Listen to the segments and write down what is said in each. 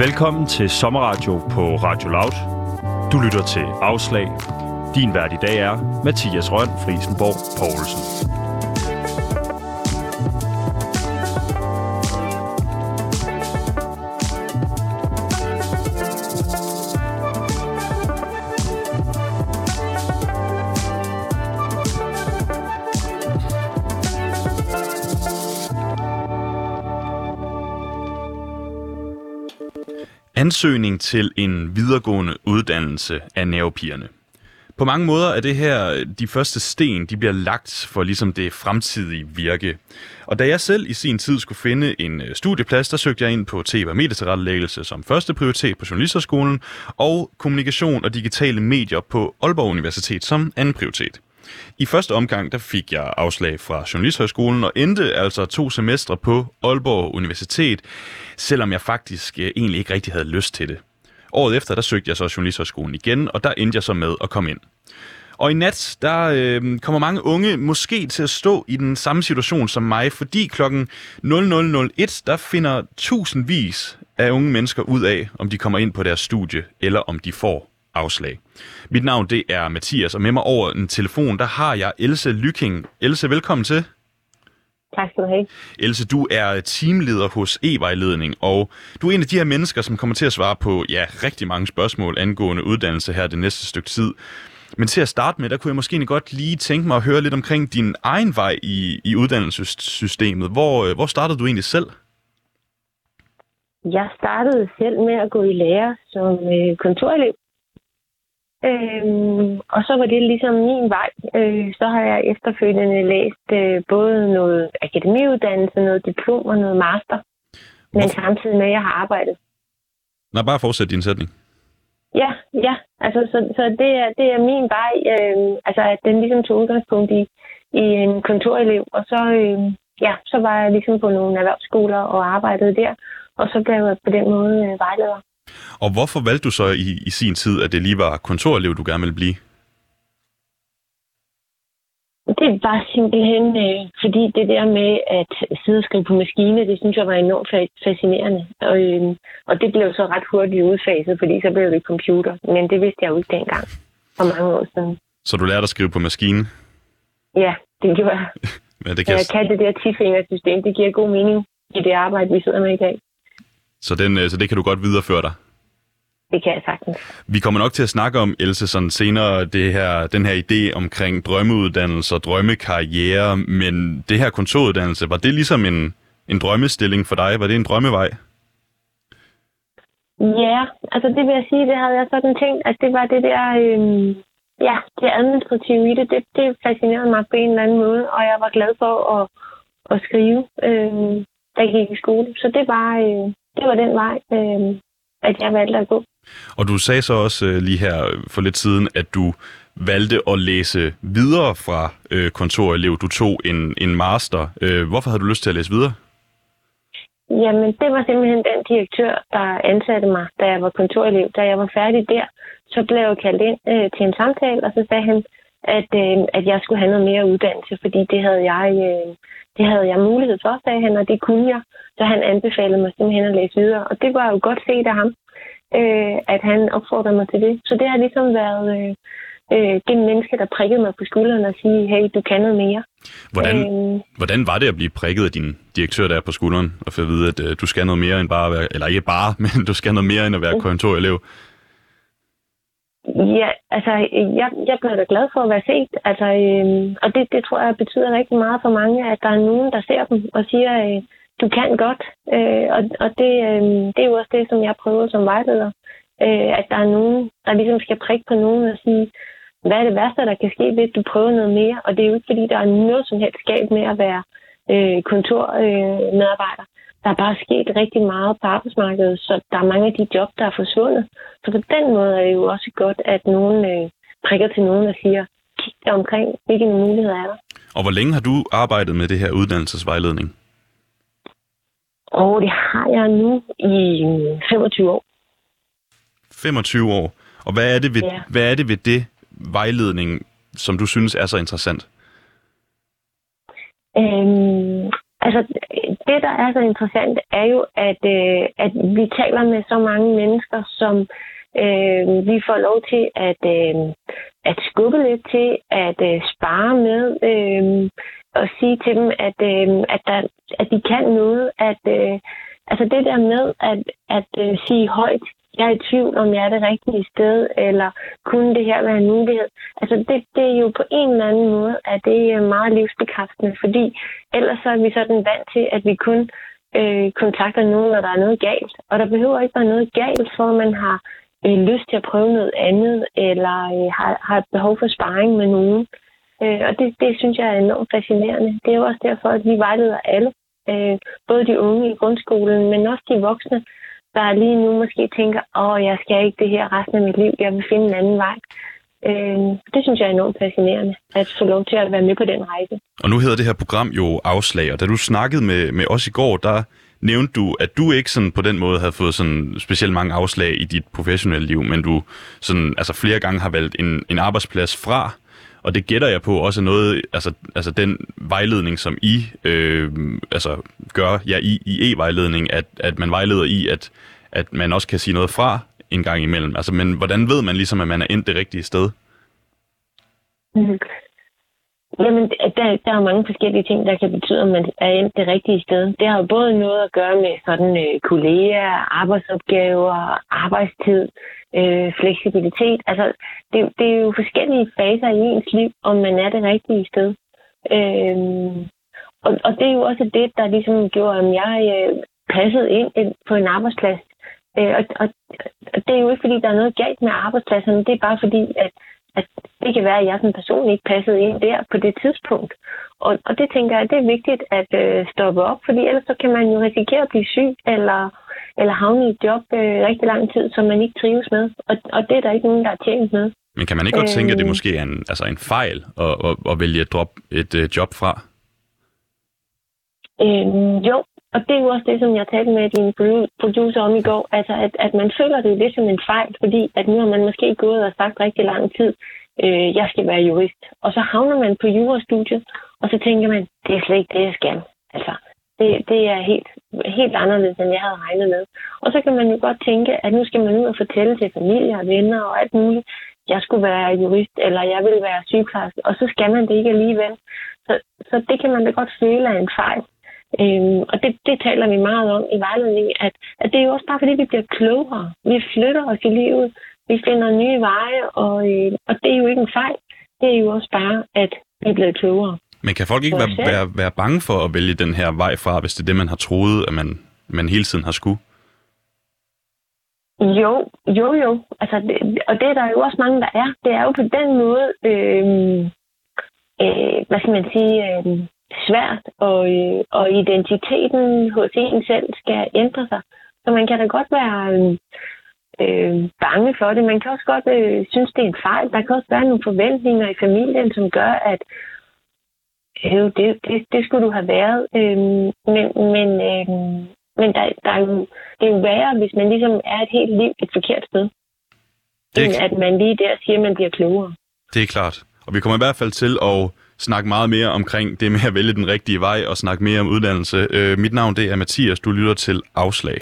Velkommen til Sommerradio på Radio Loud. Du lytter til Afslag. Din vært i dag er Mathias Røn Frisenborg Poulsen. Ansøgning til en videregående uddannelse af nervepigerne. På mange måder er det her de første sten, de bliver lagt for ligesom det fremtidige virke. Og da jeg selv i sin tid skulle finde en øh, studieplads, der søgte jeg ind på TV- og medietilrettelæggelse som første prioritet på Journalisterskolen, og kommunikation og digitale medier på Aalborg Universitet som anden prioritet. I første omgang der fik jeg afslag fra Journalisthøjskolen og endte altså to semestre på Aalborg Universitet, selvom jeg faktisk eh, egentlig ikke rigtig havde lyst til det. Året efter der søgte jeg så Journalisthøjskolen igen, og der endte jeg så med at komme ind. Og i nat, der øh, kommer mange unge måske til at stå i den samme situation som mig, fordi klokken 00.01, der finder tusindvis af unge mennesker ud af, om de kommer ind på deres studie, eller om de får afslag. Mit navn det er Mathias, og med mig over en telefon, der har jeg Else Lyking. Else, velkommen til. Tak skal du have. Else, du er teamleder hos E-vejledning, og du er en af de her mennesker, som kommer til at svare på ja, rigtig mange spørgsmål angående uddannelse her det næste stykke tid. Men til at starte med, der kunne jeg måske godt lige tænke mig at høre lidt omkring din egen vej i, i uddannelsessystemet. Hvor, øh, hvor startede du egentlig selv? Jeg startede selv med at gå i lære som øh, kontorelev. Øhm, og så var det ligesom min vej. Øh, så har jeg efterfølgende læst øh, både noget akademiuddannelse, noget diplom og noget master. Men Hvorfor? samtidig med, at jeg har arbejdet. Nej, bare fortsæt din sætning. Ja, ja. Altså, så, så det, er, det er min vej. Øh, altså, at den ligesom tog udgangspunkt i, i en kontorelev. Og så, øh, ja, så var jeg ligesom på nogle erhvervsskoler og arbejdede der. Og så blev jeg på den måde øh, vejleder. Og hvorfor valgte du så i, i sin tid, at det lige var kontorelev, du gerne ville blive? Det var simpelthen, øh, fordi det der med at sidde og skrive på maskine, det synes jeg var enormt fa- fascinerende. Og, øh, og det blev så ret hurtigt udfaset, fordi så blev det computer. Men det vidste jeg jo ikke dengang, for mange år siden. Så du lærte at skrive på maskinen? Ja, det gjorde jeg. Men det kan, jeg kan det der 10-fingersystem, det giver god mening i det arbejde, vi sidder med i dag. Så, den, øh, så det kan du godt videreføre dig? Det kan jeg sagtens. Vi kommer nok til at snakke om, Else, sådan senere det her, den her idé omkring drømmeuddannelse og drømmekarriere, men det her kontoruddannelse, var det ligesom en, en drømmestilling for dig? Var det en drømmevej? Ja, altså det vil jeg sige, det havde jeg sådan tænkt, at det var det der, øhm, ja, det administrative i det, det, det fascinerede mig på en eller anden måde, og jeg var glad for at, at skrive, øhm, da jeg gik i skole. Så det var, øh, det var den vej, øh, at jeg valgte at gå. Og du sagde så også øh, lige her for lidt siden, at du valgte at læse videre fra øh, kontorelev. Du tog en, en master. Øh, hvorfor havde du lyst til at læse videre? Jamen, det var simpelthen den direktør, der ansatte mig, da jeg var kontorelev. Da jeg var færdig der, så blev jeg kaldt ind øh, til en samtale, og så sagde han, at, øh, at jeg skulle have noget mere uddannelse, fordi det havde jeg, øh, det havde jeg mulighed for, sagde han, og det kunne jeg. Så han anbefalede mig simpelthen at læse videre, og det var jo godt set af ham, øh, at han opfordrede mig til det. Så det har ligesom været øh, øh, det menneske, der prikkede mig på skulderen og sige, hey, du kan noget mere. Hvordan, Øh, hvordan var det at blive prikket af din direktør der på skulderen, og få at vide, at øh, du skal noget mere end bare at være, eller ikke bare, men du skal noget mere end at være kontorelev? Ja, altså, jeg, jeg bliver da glad for at være set. Altså, øh, og det, det tror jeg betyder rigtig meget for mange, at der er nogen, der ser dem og siger, øh, du kan godt. Øh, og og det, øh, det er jo også det, som jeg prøver som vejleder. Øh, at der er nogen, der ligesom skal prikke på nogen og sige, hvad er det værste, der kan ske, hvis du prøver noget mere? Og det er jo ikke, fordi der er noget som helst galt med at være øh, kontormedarbejder. Øh, medarbejder der er bare sket rigtig meget på arbejdsmarkedet, så der er mange af de job, der er forsvundet. Så på den måde er det jo også godt, at nogen øh, prikker til nogen og siger, kig dig omkring, hvilke muligheder er der. Og hvor længe har du arbejdet med det her uddannelsesvejledning? Og det har jeg nu i øh, 25 år. 25 år. Og hvad er det ved, Ja. hvad er det, ved det vejledning, som du synes er så interessant? Øhm, Altså, det, der er så interessant, er jo, at, øh, at vi taler med så mange mennesker, som øh, vi får lov til at, øh, at skubbe lidt til, at øh, spare med, øh, og sige til dem, at, øh, at, der, at de kan noget. At, øh, altså det der med at, at øh, sige højt, jeg er i tvivl, om jeg er det rigtige sted, eller kunne det her være en mulighed? Altså det, det er jo på en eller anden måde, at det er meget livsbekræftende, fordi ellers så er vi sådan vant til, at vi kun øh, kontakter nogen, når der er noget galt. Og der behøver ikke være noget galt, for at man har øh, lyst til at prøve noget andet, eller øh, har, har behov for sparring med nogen. Øh, og det, det synes jeg er enormt fascinerende. Det er jo også derfor, at vi vejleder alle, øh, både de unge i grundskolen, men også de voksne, der lige nu måske tænker, åh, jeg skal ikke det her resten af mit liv, jeg vil finde en anden vej. Øh, det synes jeg er enormt fascinerende, at få lov til at være med på den rejse. Og nu hedder det her program jo Afslag, og da du snakkede med, med os i går, der nævnte du, at du ikke sådan på den måde havde fået sådan specielt mange afslag i dit professionelle liv, men du sådan, altså flere gange har valgt en, en arbejdsplads fra, og det gætter jeg på også noget, altså, altså den vejledning, som I øh, altså gør, ja, i, i e-vejledning, at, at man vejleder i, at, at man også kan sige noget fra en gang imellem. Altså, men hvordan ved man ligesom, at man er endt det rigtige sted? Mm-hmm. Jamen, der, der er mange forskellige ting, der kan betyde, at man er endt det rigtige sted. Det har jo både noget at gøre med sådan øh, kolleger, arbejdsopgaver, arbejdstid, øh, fleksibilitet. Altså, det, det er jo forskellige faser i ens liv, om man er det rigtige sted. Øh, og, og det er jo også det, der ligesom gjorde, at jeg øh, passede ind på en arbejdsplads. Øh, og, og, og det er jo ikke, fordi der er noget galt med arbejdspladserne. Det er bare fordi, at at det kan være, at jeg som person ikke passede ind der på det tidspunkt. Og, og det tænker jeg, det er vigtigt at øh, stoppe op, fordi ellers så kan man jo risikere at blive syg, eller, eller havne i et job øh, rigtig lang tid, som man ikke trives med. Og, og det er der ikke nogen, der er tjent med. Men kan man ikke godt øh, tænke, at det øhm. måske er en, altså en fejl at, at, at vælge at droppe et uh, job fra? Øh, jo, og det er jo også det, som jeg talte med din producer om i går, altså at, at man føler det lidt som en fejl, fordi at nu har man måske gået og sagt rigtig lang tid, øh, jeg skal være jurist. Og så havner man på jurastudiet, og så tænker man, det er slet ikke det, jeg skal. Altså, det, det er helt, helt anderledes, end jeg havde regnet med. Og så kan man jo godt tænke, at nu skal man ud og fortælle til familie og venner og alt muligt, jeg skulle være jurist, eller jeg vil være sygeplejerske, og så skal man det ikke alligevel. Så, så det kan man da godt føle er en fejl. Øhm, og det, det taler vi meget om i vejledningen, at, at det er jo også bare fordi, vi bliver klogere. Vi flytter os i livet. Vi finder nye veje, og, øh, og det er jo ikke en fejl. Det er jo også bare, at vi er blevet klogere. Men kan folk ikke være, være, være bange for at vælge den her vej fra, hvis det er det, man har troet, at man, man hele tiden har skulle? Jo, jo, jo. Altså, det, og det er der jo også mange, der er. Det er jo på den måde, øh, øh, hvad skal man sige, øh, svært, og, øh, og identiteten hos en selv skal ændre sig. Så man kan da godt være øh, bange for det. Man kan også godt øh, synes, det er en fejl. Der kan også være nogle forventninger i familien, som gør, at øh, det, det, det skulle du have været. Øh, men men, øh, men der, der er jo, det er jo værre, hvis man ligesom er et helt liv et forkert sted. Det er... at man lige der siger, at man bliver klogere. Det er klart. Og vi kommer i hvert fald til at snakke meget mere omkring det med at vælge den rigtige vej og snakke mere om uddannelse. Øh, mit navn det er Mathias, du lytter til Afslag.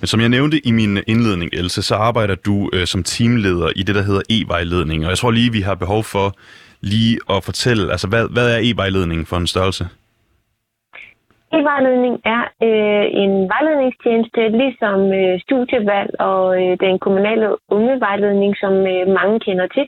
Men som jeg nævnte i min indledning, Else, så arbejder du øh, som teamleder i det, der hedder e-vejledning. Og jeg tror lige, vi har behov for lige at fortælle, altså hvad, hvad er e-vejledningen for en størrelse? E-vejledning er øh, en vejledningstjeneste, ligesom øh, studievalg og øh, den kommunale ungevejledning, som øh, mange kender til.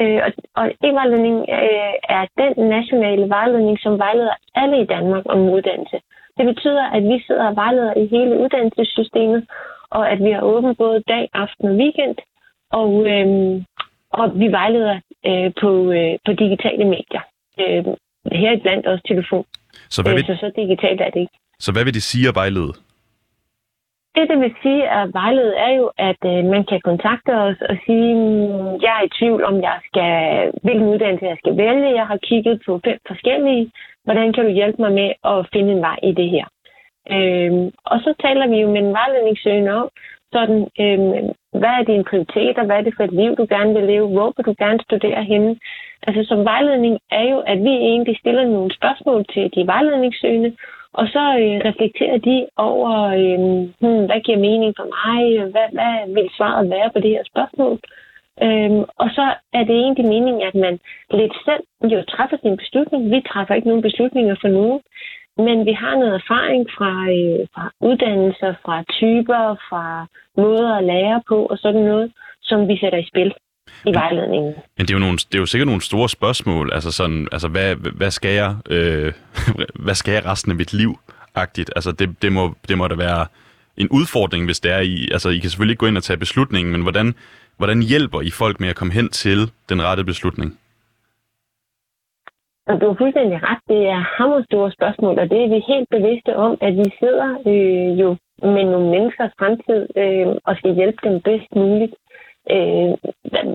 Øh, og, og e-vejledning øh, er den nationale vejledning, som vejleder alle i Danmark om uddannelse. Det betyder, at vi sidder og vejleder i hele uddannelsessystemet, og at vi har åbent både dag, aften og weekend, og, øh, og vi vejleder øh, på, øh, på digitale medier. Øh, her blandt også telefon. Så, hvad vil... så, så digitalt er det ikke. Så hvad vil det sige at vejlede? Det, det vil sige at vejlede, er jo, at øh, man kan kontakte os og sige, mm, jeg er i tvivl om, jeg skal, hvilken uddannelse jeg skal vælge. Jeg har kigget på fem forskellige. Hvordan kan du hjælpe mig med at finde en vej i det her? Øhm, og så taler vi jo med en vejledningssøgende om, sådan, øh, hvad er dine prioriteter, hvad er det for et liv, du gerne vil leve, hvor vil du gerne studere henne. Altså som vejledning er jo, at vi egentlig stiller nogle spørgsmål til de vejledningssøgende, og så øh, reflekterer de over, øh, hmm, hvad giver mening for mig, hvad, hvad vil svaret være på det her spørgsmål. Øhm, og så er det egentlig meningen, at man lidt selv jo træffer sin beslutning. Vi træffer ikke nogen beslutninger for nogen, men vi har noget erfaring fra, øh, fra uddannelser, fra typer, fra måder at lære på og sådan noget, som vi sætter i spil i vejledningen. Men det er jo, nogle, det er jo sikkert nogle store spørgsmål. Altså, sådan, altså hvad, hvad, skal jeg, øh, hvad skal jeg resten af mit liv? -agtigt? Altså, det, det, må, det må da være en udfordring, hvis det er i... Altså, I kan selvfølgelig ikke gå ind og tage beslutningen, men hvordan, hvordan hjælper I folk med at komme hen til den rette beslutning? Og du har fuldstændig ret. Det er hammer store spørgsmål, og det er vi helt bevidste om, at vi sidder øh, jo med nogle menneskers fremtid øh, og skal hjælpe dem bedst muligt. Øh,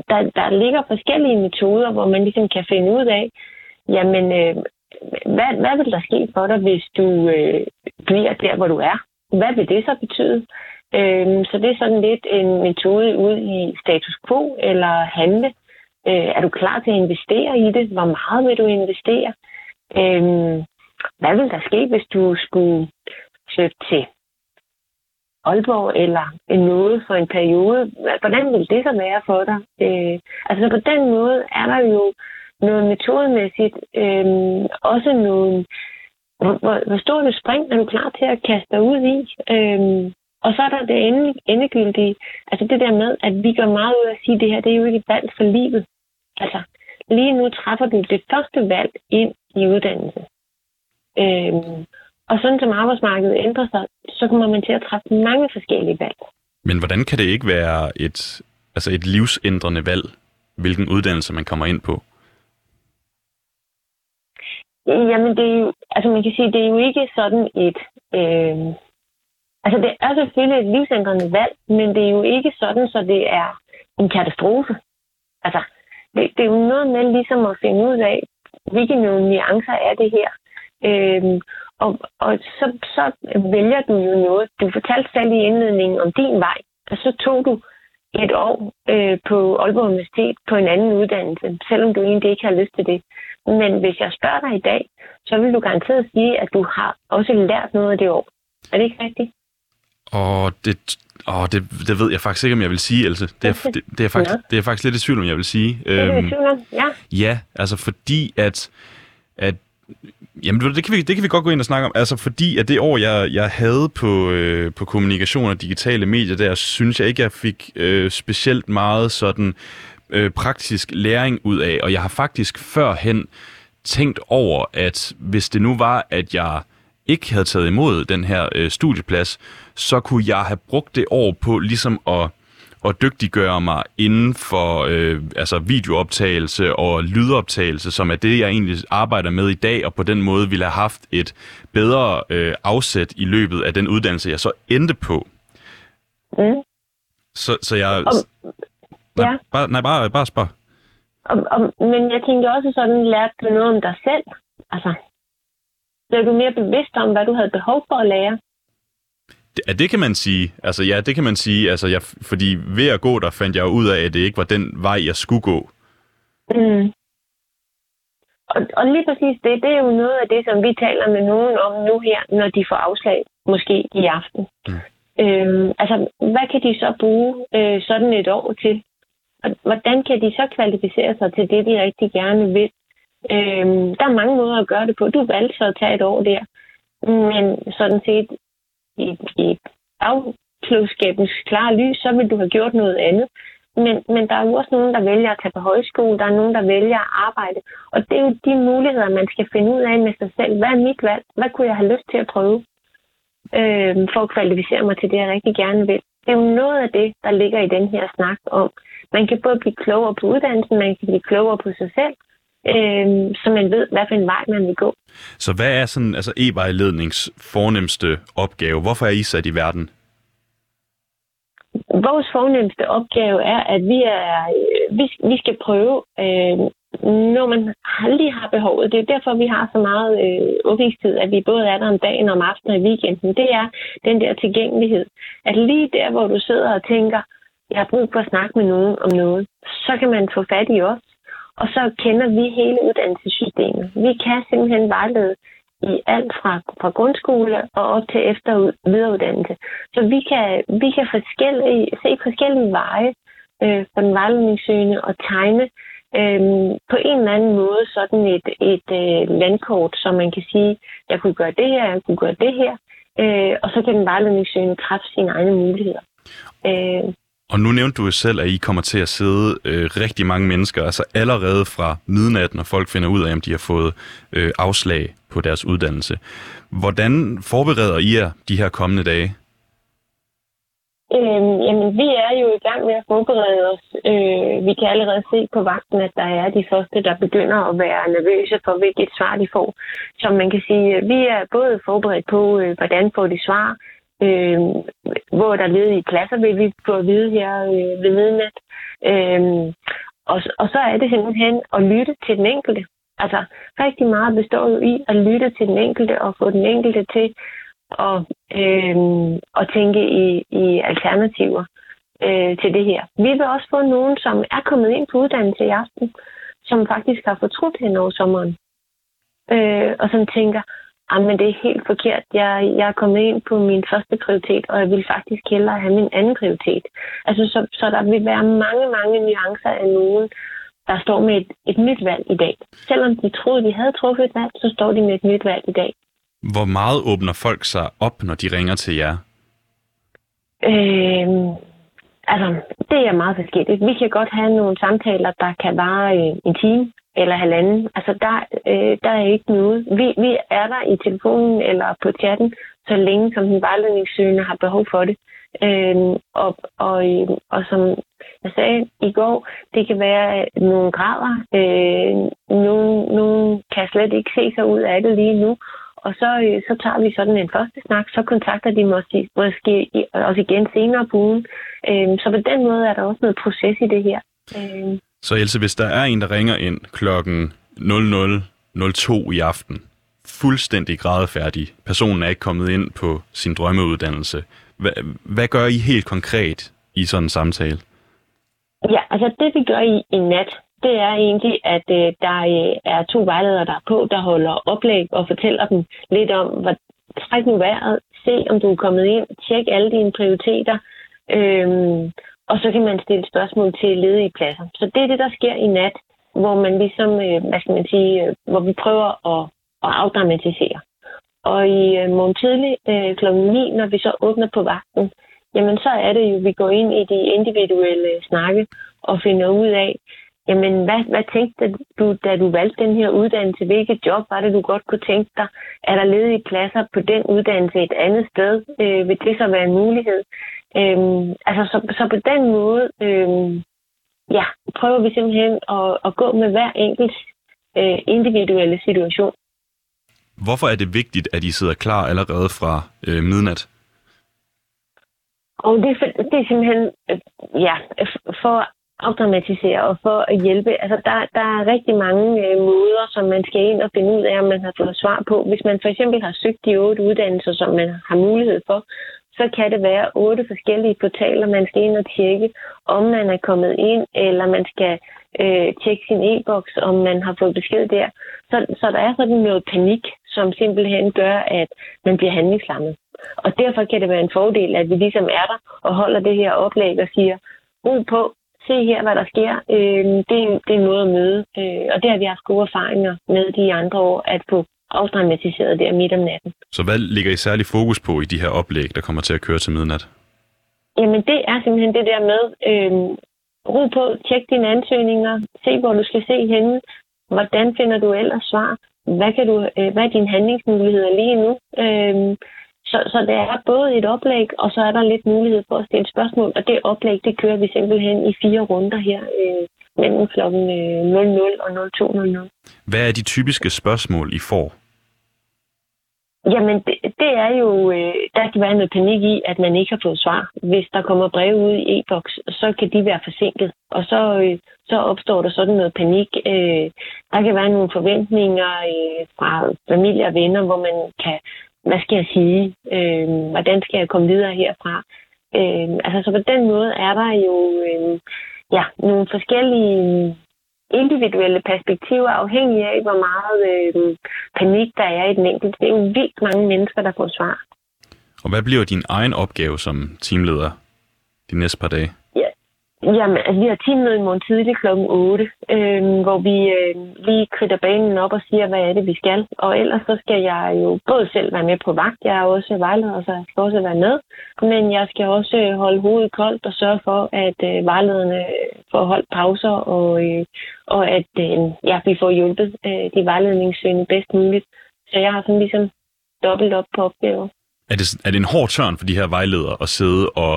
der, der ligger forskellige metoder, hvor man ligesom kan finde ud af, jamen, øh, hvad, hvad vil der ske for dig, hvis du øh, bliver der, hvor du er? Hvad vil det så betyde? Øh, så det er sådan lidt en metode ud i status quo eller handle. Øh, er du klar til at investere i det? Hvor meget vil du investere? Øh, hvad vil der ske, hvis du skulle flytte til Aalborg eller noget for en periode? Hvordan vil det så være for dig? Øh, altså på den måde er der jo noget metodemæssigt, øh, også nogle hvor, hvor stort et spring er du klar til at kaste dig ud i? Øh, og så er der det ende, endegyldige, altså det der med, at vi gør meget ud af at sige, at det her det er jo ikke et valg for livet. Altså, lige nu træffer du det første valg ind i uddannelse. Øhm, og sådan som arbejdsmarkedet ændrer sig, så kommer man til at træffe mange forskellige valg. Men hvordan kan det ikke være et, altså et livsændrende valg, hvilken uddannelse man kommer ind på? Jamen, det er jo, altså man kan sige, det er jo ikke sådan et, øh, Altså, det er selvfølgelig et livsændrende valg, men det er jo ikke sådan, så det er en katastrofe. Altså, det, det er jo noget med ligesom at finde ud af, hvilke nuancer er det her. Øhm, og og så, så vælger du jo noget. Du fortalte selv i indledningen om din vej, og så tog du et år øh, på Aalborg Universitet på en anden uddannelse, selvom du egentlig ikke har lyst til det. Men hvis jeg spørger dig i dag, så vil du garanteret sige, at du har også lært noget af det år. Er det ikke rigtigt? Og det, åh, det, det ved jeg faktisk ikke, om jeg vil sige, Else. Det er, det, det er, faktisk, det er faktisk lidt i tvivl, om jeg vil sige. Det er øhm, ja. Ja, altså fordi at, at Jamen, det kan, vi, det kan vi godt gå ind og snakke om. Altså, fordi at det år, jeg, jeg havde på, øh, på kommunikation og digitale medier, der synes jeg ikke, jeg fik øh, specielt meget sådan øh, praktisk læring ud af. Og jeg har faktisk førhen tænkt over, at hvis det nu var, at jeg ikke havde taget imod den her øh, studieplads, så kunne jeg have brugt det år på ligesom at, at dygtiggøre mig inden for øh, altså videooptagelse og lydoptagelse, som er det, jeg egentlig arbejder med i dag, og på den måde ville have haft et bedre øh, afsæt i løbet af den uddannelse, jeg så endte på. Mm. Så, så jeg... Om, nej, ja. bare, nej, bare, bare spørg. Om, om, men jeg tænkte også sådan, lærte du noget om dig selv? Altså, blev du mere bevidst om, hvad du havde behov for at lære? Ja, det kan man sige. Altså, ja, det kan man sige. Altså, jeg, fordi ved at gå der, fandt jeg ud af, at det ikke var den vej, jeg skulle gå. Mm. Og, og lige præcis det, det er jo noget af det, som vi taler med nogen om nu her, når de får afslag, måske i aften. Mm. Øhm, altså, hvad kan de så bruge øh, sådan et år til? Og hvordan kan de så kvalificere sig til det, de rigtig gerne vil? Øhm, der er mange måder at gøre det på. Du valgte så at tage et år der. Men sådan set, i, i bagklogskabens klare lys, så vil du have gjort noget andet. Men, men der er jo også nogen, der vælger at tage på højskole. Der er nogen, der vælger at arbejde. Og det er jo de muligheder, man skal finde ud af med sig selv. Hvad er mit valg? Hvad kunne jeg have lyst til at prøve? Øh, for at kvalificere mig til det, jeg rigtig gerne vil. Det er jo noget af det, der ligger i den her snak om. Man kan både blive klogere på uddannelsen, man kan blive klogere på sig selv, øh, så man ved, hvad for en vej man vil gå. Så hvad er sådan altså e-vejlednings fornemmeste opgave? Hvorfor er I sat i verden? Vores fornemmeste opgave er, at vi, er, vi, vi skal prøve øh, når man lige har behovet, det er derfor, vi har så meget øh, åbningstid, at vi både er der om dagen og om aftenen og i weekenden, det er den der tilgængelighed. At lige der, hvor du sidder og tænker, jeg har brug for at snakke med nogen om noget, så kan man få fat i os, og så kender vi hele uddannelsessystemet. Vi kan simpelthen vejlede i alt fra, fra grundskole og op til efter videreuddannelse. Så vi kan, vi kan forskellige, se forskellige veje øh, for den vejledningssøgende og tegne øh, på en eller anden måde sådan et, et øh, landkort, så man kan sige, jeg kunne gøre det her, jeg kunne gøre det her, øh, og så kan den vejledningssøgende træffe sine egne muligheder. Øh, og nu nævnte du jo selv, at I kommer til at sidde øh, rigtig mange mennesker, altså allerede fra midnat, når folk finder ud af, om de har fået øh, afslag på deres uddannelse. Hvordan forbereder I jer de her kommende dage? Øhm, jamen, vi er jo i gang med at forberede os. Øh, vi kan allerede se på vagten, at der er de første, der begynder at være nervøse for, hvilket svar de får. Så man kan sige, at vi er både forberedt på, øh, hvordan får de svar, øh, hvor der ledige i vil vi få at vide her øh, ved midnat. Øh, og, og så er det simpelthen at lytte til den enkelte. Altså, rigtig meget består jo i at lytte til den enkelte og få den enkelte til at, øh, at tænke i, i alternativer øh, til det her. Vi vil også få nogen, som er kommet ind på uddannelse i aften, som faktisk har fortrudt hen over sommeren, øh, og som tænker, men det er helt forkert. Jeg, jeg er kommet ind på min første prioritet, og jeg vil faktisk hellere have min anden prioritet. Altså, så, så der vil være mange, mange nuancer af nogen, der står med et, et nyt valg i dag. Selvom de troede, de havde truffet et valg, så står de med et nyt valg i dag. Hvor meget åbner folk sig op, når de ringer til jer? Øh, altså, det er meget forskelligt. Vi kan godt have nogle samtaler, der kan vare øh, en time eller halvanden. Altså, der, øh, der er ikke noget. Vi, vi er der i telefonen eller på chatten, så længe som den vejledningssøgende har behov for det. Øh, og, og, og som jeg sagde i går, det kan være nogle grader. Øh, nogle, nogle kan slet ikke se sig ud af det lige nu. Og så, øh, så tager vi sådan en første snak, så kontakter de måske, måske også igen senere på ugen. Øh, så på den måde er der også noget proces i det her. Øh. Så Else, hvis der er en, der ringer ind klokken 00.02 i aften, fuldstændig gradfærdig, personen er ikke kommet ind på sin drømmeuddannelse, hvad, hvad gør I helt konkret i sådan en samtale? Ja, altså det vi gør i, i nat, det er egentlig, at øh, der øh, er to vejledere, der er på, der holder oplæg og fortæller dem lidt om, hvad, træk nu vejret, se om du er kommet ind, tjek alle dine prioriteter, øhm, og så kan man stille spørgsmål til ledige pladser. Så det er det, der sker i nat, hvor man ligesom, øh, hvad skal man sige, øh, hvor vi prøver at, at afdramatisere. Og i øh, morgen tidlig kl. 9, når vi så åbner på vagten, jamen så er det jo, at vi går ind i de individuelle snakke og finder ud af, jamen hvad, hvad tænkte du, da du valgte den her uddannelse? Hvilket job var det, du godt kunne tænke dig? Er der ledige pladser på den uddannelse et andet sted? Øh, vil det så være en mulighed? Øh, altså, så, så på den måde øh, ja, prøver vi simpelthen at, at gå med hver enkelt øh, individuelle situation. Hvorfor er det vigtigt, at I sidder klar allerede fra øh, midnat? Og det, er, det er simpelthen øh, ja, for at automatisere og for at hjælpe. Altså, der, der er rigtig mange øh, måder, som man skal ind og finde ud af, om man har fået svar på. Hvis man for eksempel har søgt de otte uddannelser, som man har mulighed for, så kan det være otte forskellige portaler, man skal ind og tjekke, om man er kommet ind, eller man skal øh, tjekke sin e-boks, om man har fået besked der. Så, så der er sådan noget panik, som simpelthen gør, at man bliver handlingslammet. Og derfor kan det være en fordel, at vi ligesom er der og holder det her oplæg og siger, ro på, se her, hvad der sker. Øh, det, er, det er en måde at møde, øh, og det har vi haft gode erfaringer med de andre år, at få afdramatiseret der midt om natten. Så hvad ligger I særlig fokus på i de her oplæg, der kommer til at køre til midnat? Jamen det er simpelthen det der med, øh, ro på, tjek dine ansøgninger, se hvor du skal se henne, hvordan finder du ellers svar, hvad, kan du, øh, hvad er dine handlingsmuligheder lige nu, øh, så, så det er både et oplæg, og så er der lidt mulighed for at stille spørgsmål, og det oplæg, det kører vi simpelthen i fire runder her øh, mellem kl. 00 og 02.00. Hvad er de typiske spørgsmål, I får? Jamen, det, det er jo, øh, der kan være noget panik i, at man ikke har fået svar. Hvis der kommer breve ud i e-boks, så kan de være forsinket, og så, øh, så opstår der sådan noget panik. Øh, der kan være nogle forventninger øh, fra familie og venner, hvor man kan, hvad skal jeg sige, øh, hvordan skal jeg komme videre herfra? Øh, altså, så på den måde er der jo øh, ja, nogle forskellige individuelle perspektiver, afhængig af, hvor meget øh, panik der er i den enkelte. Det er jo vildt mange mennesker, der får svar. Og hvad bliver din egen opgave som teamleder de næste par dage? Jamen, altså, vi har teammøde i morgen tidlig kl. 8, øh, hvor vi øh, lige kridter banen op og siger, hvad er det, vi skal. Og ellers så skal jeg jo både selv være med på vagt, jeg er også vejleder, så jeg skal også være med. Men jeg skal også holde hovedet koldt og sørge for, at øh, vejlederne får holdt pauser, og, øh, og at øh, ja, vi får hjulpet øh, de vejledningssøgende bedst muligt. Så jeg har sådan ligesom dobbelt op på opgaver. Er det, er det en hård tørn for de her vejledere at sidde og,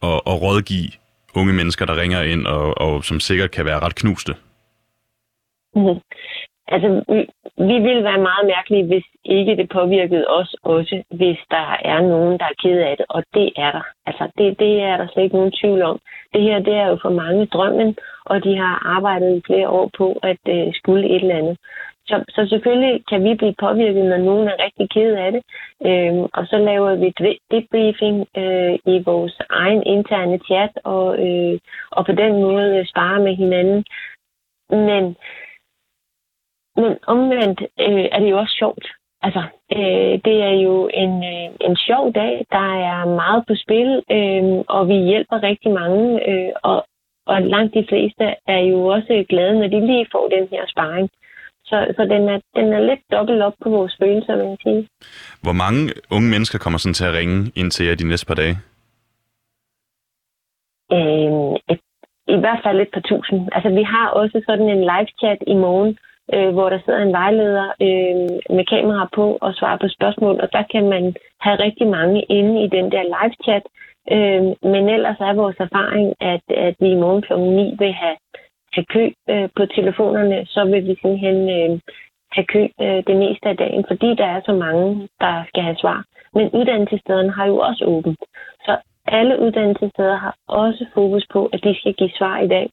og, og rådgive unge mennesker, der ringer ind, og, og som sikkert kan være ret knuste? Mm. Altså, vi, vi ville være meget mærkelige, hvis ikke det påvirkede os også, hvis der er nogen, der er ked af det, og det er der. Altså, det, det er der slet ikke nogen tvivl om. Det her, det er jo for mange drømmen, og de har arbejdet i flere år på at øh, skulle et eller andet. Så, så selvfølgelig kan vi blive påvirket, når nogen er rigtig ked af det. Øhm, og så laver vi debriefing øh, i vores egen interne chat, og, øh, og på den måde øh, spare med hinanden. Men, men omvendt øh, er det jo også sjovt. Altså, øh, det er jo en, øh, en sjov dag. Der er meget på spil, øh, og vi hjælper rigtig mange. Øh, og, og langt de fleste er jo også glade, når de lige får den her sparring. Så, så den, er, den er lidt dobbelt op på vores følelser, vil jeg sige. Hvor mange unge mennesker kommer sådan til at ringe ind til jer de næste par dage? Øh, et, I hvert fald et par tusind. Altså, vi har også sådan en live-chat i morgen, øh, hvor der sidder en vejleder øh, med kamera på og svarer på spørgsmål, og der kan man have rigtig mange inde i den der live-chat. Øh, men ellers er vores erfaring, at, at vi i morgen kl. 9 vil have tage kø øh, på telefonerne, så vil vi simpelthen øh, tage kø øh, det meste af dagen, fordi der er så mange, der skal have svar. Men uddannelsesstederne har jo også åbent. Så alle uddannelsessteder har også fokus på, at de skal give svar i dag,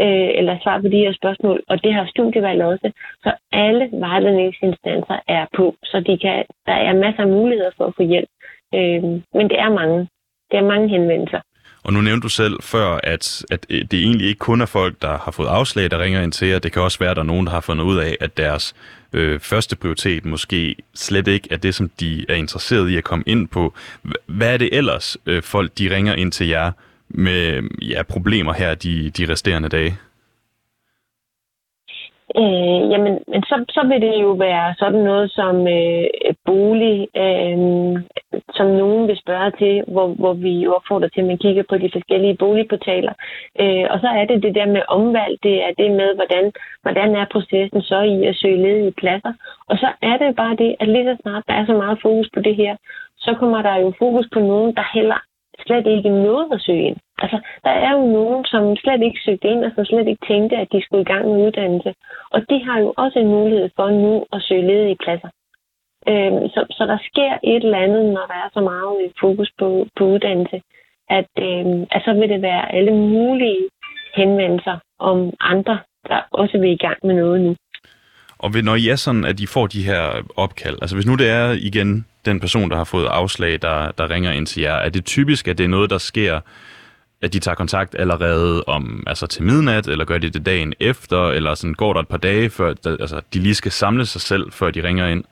øh, eller svar på de her spørgsmål, og det har studievalg også. Så alle vejledningsinstanser er på, så de kan, der er masser af muligheder for at få hjælp. Øh, men det er mange. Det er mange henvendelser. Og nu nævnte du selv før, at, at det egentlig ikke kun er folk, der har fået afslag, der ringer ind til jer. Det kan også være, at der er nogen, der har fundet ud af, at deres øh, første prioritet måske slet ikke er det, som de er interesseret i at komme ind på. Hvad er det ellers, øh, folk de ringer ind til jer med ja, problemer her de, de resterende dage? Øh, jamen, men så, så vil det jo være sådan noget som øh, bolig, øh, som nogen vil spørge til, hvor, hvor vi jo opfordrer til, at man kigger på de forskellige boligportaler. Øh, og så er det det der med omvalg, det er det med, hvordan, hvordan er processen så i at søge ledige pladser. Og så er det bare det, at lige så snart der er så meget fokus på det her, så kommer der jo fokus på nogen, der heller slet ikke nåede at søge ind. Altså, der er jo nogen, som slet ikke søgte ind, og som slet ikke tænkte, at de skulle i gang med uddannelse. Og de har jo også en mulighed for nu at søge ledige pladser. Øhm, så, så der sker et eller andet, når der er så meget øh, fokus på, på uddannelse, at, øhm, at så vil det være alle mulige henvendelser om andre, der også vil i gang med noget nu. Og når I er sådan, at I får de her opkald, altså hvis nu det er igen den person, der har fået afslag, der, der ringer ind til jer, er det typisk, at det er noget, der sker, at de tager kontakt allerede om, altså til midnat, eller gør de det dagen efter, eller sådan går der et par dage, før der, altså, de lige skal samle sig selv, før de ringer ind?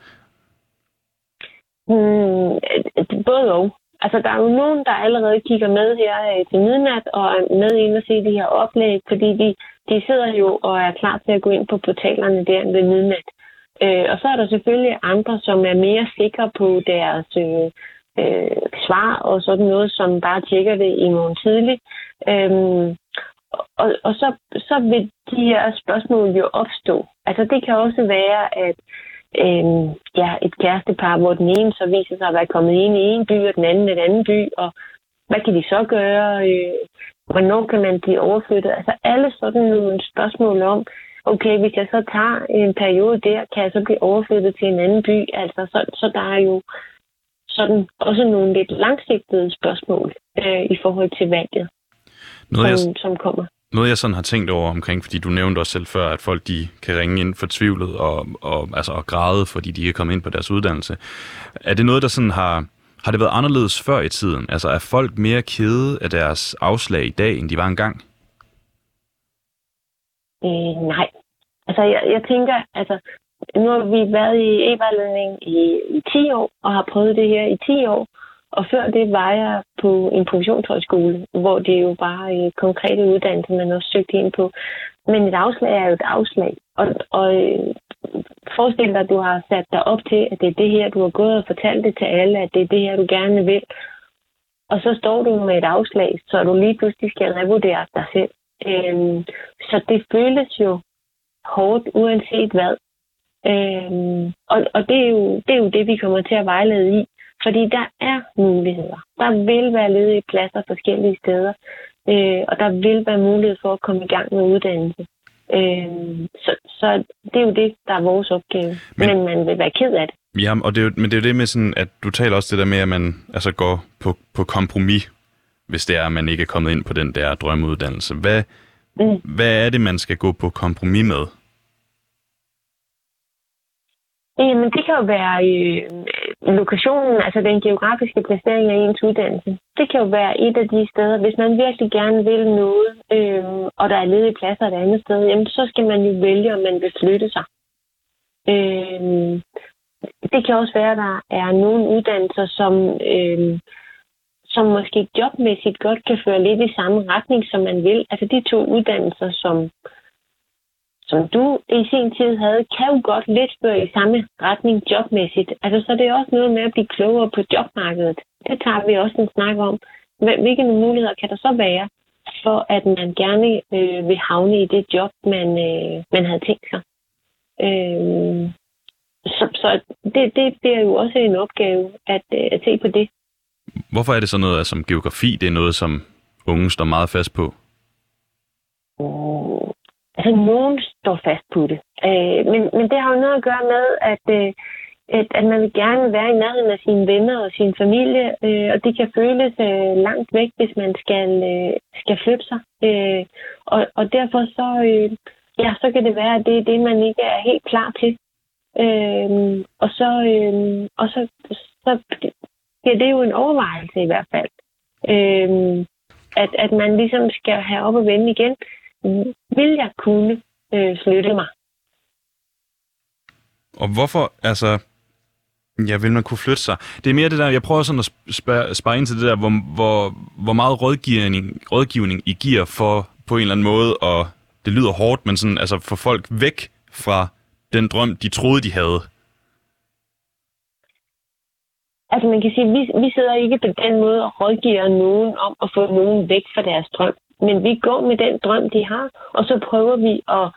Mm, både og. Altså, der er jo nogen, der allerede kigger med her øh, til midnat og er med ind og se de her oplæg, fordi de, de sidder jo og er klar til at gå ind på portalerne der ved midnat. Øh, og så er der selvfølgelig andre, som er mere sikre på deres øh, øh, svar og sådan noget, som bare tjekker det i morgen tidlig. Øhm, og, og så, så vil de her spørgsmål jo opstå. Altså det kan også være, at øh, ja, et kærestepar, hvor den ene så viser sig at være kommet ind i en by, og den anden i en anden by, og hvad kan de så gøre? Øh, hvornår kan man blive overflyttet? Altså alle sådan nogle spørgsmål om, okay, hvis jeg så tager en periode der, kan jeg så blive overflyttet til en anden by? Altså, så, så der er jo sådan også nogle lidt langsigtede spørgsmål øh, i forhold til valget, Noget, som, jeg, som kommer. noget jeg sådan har tænkt over omkring, fordi du nævnte også selv før, at folk de kan ringe ind fortvivlet og, og, altså, og græde, fordi de ikke er kommet ind på deres uddannelse. Er det noget, der sådan har, har det været anderledes før i tiden? Altså er folk mere kede af deres afslag i dag, end de var engang? Øh, nej. Altså, jeg, jeg tænker, altså, nu har vi været i e-vejledning i, i 10 år, og har prøvet det her i 10 år. Og før det var jeg på en professionshøjskole, hvor det jo bare øh, konkrete uddannelser, man også søgte ind på. Men et afslag er jo et afslag. Og, og øh, forestil dig, at du har sat dig op til, at det er det her, du har gået og fortalt det til alle, at det er det her, du gerne vil. Og så står du med et afslag, så du lige pludselig skal revurdere dig selv. Øhm, så det føles jo hårdt, uanset hvad. Øhm, og og det, er jo, det er jo det, vi kommer til at vejlede i. Fordi der er muligheder. Der vil være ledige pladser forskellige steder. Øh, og der vil være mulighed for at komme i gang med uddannelse. Øh, så, så det er jo det, der er vores opgave. Men- Men, man vil være ked af det. Ja, og det er jo, men det er jo det med sådan, at du taler også det der med, at man altså går på, på kompromis, hvis det er, at man ikke er kommet ind på den der drømmeuddannelse. Hvad, Mm. hvad er det, man skal gå på kompromis med? Jamen, det kan jo være øh, lokationen, altså den geografiske placering af ens uddannelse. Det kan jo være et af de steder, hvis man virkelig gerne vil noget, øh, og der er ledige pladser et andet sted, jamen så skal man jo vælge, om man vil flytte sig. Øh, det kan også være, at der er nogle uddannelser, som, øh, som måske jobmæssigt godt kan føre lidt i samme retning, som man vil. Altså de to uddannelser, som som du i sin tid havde, kan jo godt lidt føre i samme retning jobmæssigt. Altså, så det er også noget med at blive klogere på jobmarkedet. Det tager vi også en snak om. Hvil- Hvilke muligheder kan der så være, for at man gerne øh, vil havne i det job, man, øh, man havde tænkt sig? Øh, så så det, det bliver jo også en opgave at, øh, at se på det. Hvorfor er det så noget, som geografi, det er noget, som unge står meget fast på? Mm, Altså, nogen står fast på det. Øh, men, men det har jo noget at gøre med, at, øh, at, at man vil gerne være i nærheden af sine venner og sin familie, øh, og det kan føles øh, langt væk, hvis man skal, øh, skal flytte sig. Øh, og, og derfor så, øh, ja, så kan det være, at det er det, man ikke er helt klar til. Øh, og så, øh, og så, så ja, det er jo en overvejelse i hvert fald. Øh, at, at man ligesom skal have op og vende igen vil jeg kunne øh, flytte mig? Og hvorfor, altså, ja, vil man kunne flytte sig? Det er mere det der, jeg prøver sådan at spørge, spørge ind til det der, hvor, hvor, hvor meget rådgivning, rådgivning I giver for på en eller anden måde, og det lyder hårdt, men sådan, altså få folk væk fra den drøm, de troede, de havde. Altså man kan sige, at vi, vi sidder ikke på den måde og rådgiver nogen om at få nogen væk fra deres drøm. Men vi går med den drøm, de har, og så prøver vi at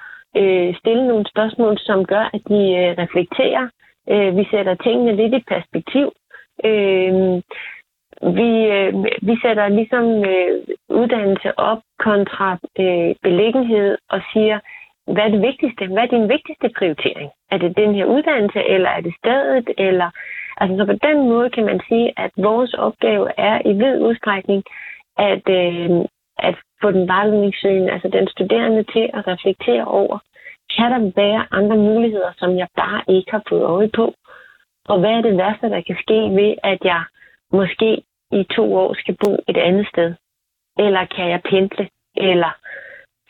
øh, stille nogle spørgsmål, som gør, at de øh, reflekterer. Øh, vi sætter tingene lidt i perspektiv. Øh, vi, øh, vi sætter ligesom øh, uddannelse op kontra øh, beliggenhed og siger, hvad er det vigtigste? Hvad er din vigtigste prioritering? Er det den her uddannelse, eller er det stedet? Eller, altså, så på den måde kan man sige, at vores opgave er i vid udstrækning at, øh, at få den vejledningssøgende, altså den studerende, til at reflektere over, kan der være andre muligheder, som jeg bare ikke har fået øje på? Og hvad er det værste, der kan ske ved, at jeg måske i to år skal bo et andet sted? Eller kan jeg pendle? Eller